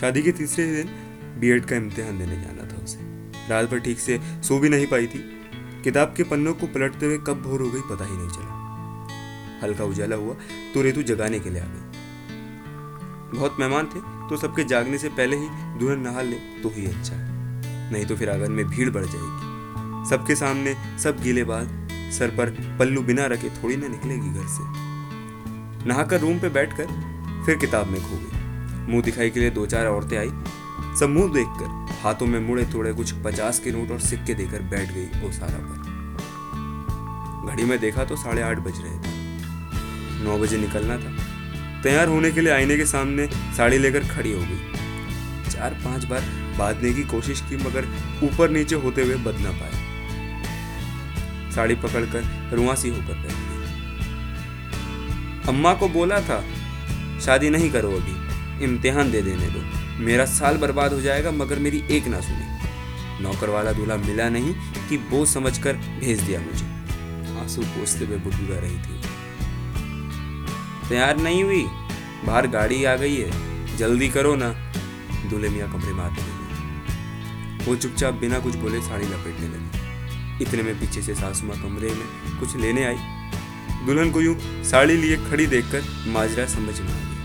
शादी के तीसरे ही दिन बीएड का इम्तिहान देने जाना था उसे। रात भर ठीक से सो भी नहीं पाई थी। किताब के पन्नों को पलटते हुए कब भोर हो गई पता ही नहीं चला। हल्का उजाला हुआ तो रेतु जगाने के लिए आ गई। बहुत मेहमान थे तो सबके जागने से पहले ही दुल्हन नहा ले तो ही अच्छा नहीं तो फिर आँगन में भीड़ बढ़ जाएगी। सबके सामने सब गीले बाल, सर पर पल्लू बिना रखे थोड़ी ना निकलेगी घर से। नहाकर रूम पे बैठकर फिर किताब में खो गई। मुँह दिखाई के लिए दो चार औरतें आई। सब मुँह देखकर, हाथों में मुड़े तोड़े कुछ पचास के नोट और सिक्के देकर बैठ गई ओसारा पर। घड़ी में देखा तो साढ़े आठ बज रहे थे। नौ बजे निकलना था। तैयार होने के लिए आईने के सामने साड़ी लेकर खड़ी हो गई। चार पाँच बार बांधने की कोशिश की मगर ऊपर नीचे होते हुए बद ना पाए साड़ी पकड़कर रुआसी होकर बैठ गई। अम्मा को बोला था, शादी नहीं करो अभी। इम्तिहान दे देने दो। मेरा साल बर्बाद हो जाएगा, मगर मेरी एक ना सुनी। नौकर वाला दूल्हा मिला नहीं कि बोझ समझकर भेज दिया मुझे। आँसू पोसते हुए बुदबुदा रही थी। तैयार नहीं हुई। बाहर गाड़ी आ गई है। जल्दी करो ना। दूल्हे मियाँ कमरे में आते लगे वो चुपचाप बिना कुछ बोले साड़ी लपेटने लगी। इतने में पीछे से सासू माँ कमरे में कुछ लेने आई। दुल्हन को यूँ साड़ी लिए खड़ी देखकर माजरा समझ में आ गया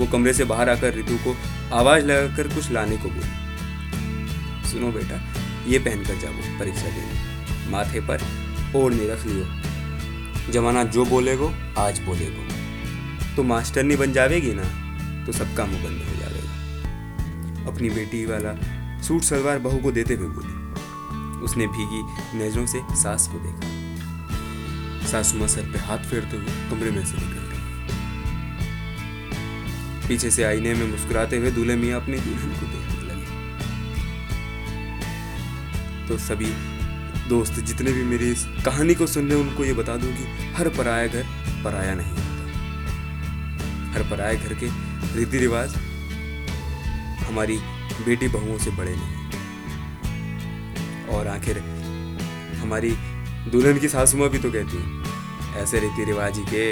वो कमरे से बाहर आकर रितु को आवाज़ लगाकर कुछ लाने को बोली। सुनो बेटा, ये पहनकर जाओ परीक्षा देने माथे पर ओढ़ने रख लियो। जमाना जो बोलेगो, आज बोलेगो। तो मास्टर नहीं बन जावेगी ना तो सबका मुँह बंद हो जाएगा अपनी बेटी वाला सूट सलवार बहू को देते हुए बोली। उसने भीगी नज़रों से सास को देखा। सासू माँ सर पे हाथ फेरते हुए कमरे में से निकल। पीछे से आईने में मुस्कुराते हुए दूल्हे मियाँ अपनी दुल्हन को देखने लगे। तो सभी दोस्त जितने भी मेरी इस कहानी को सुन रहे उनको ये बता दूँ कि हर पराया घर पराया नहीं होता। हर पराया घर के रीति रिवाज हमारी बेटी बहुओं से बड़े नहीं और आखिर हमारी दुल्हन की सासू माँ भी तो कहती है, ऐसे रीति रिवाज ही के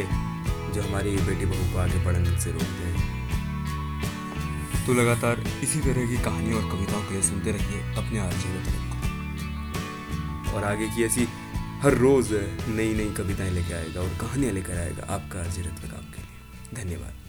जो हमारी बेटी बहू को आगे बढ़ने से रोकते हैं। तो लगातार इसी तरह की कहानी और कविताओं के लिए सुनते रहिए अपने आजीवन को और आगे की ऐसी हर रोज नई नई कविताएँ लेकर आएगा और कहानियाँ लेकर आएगा आपका अर्जी रत्न आपके लिए। धन्यवाद।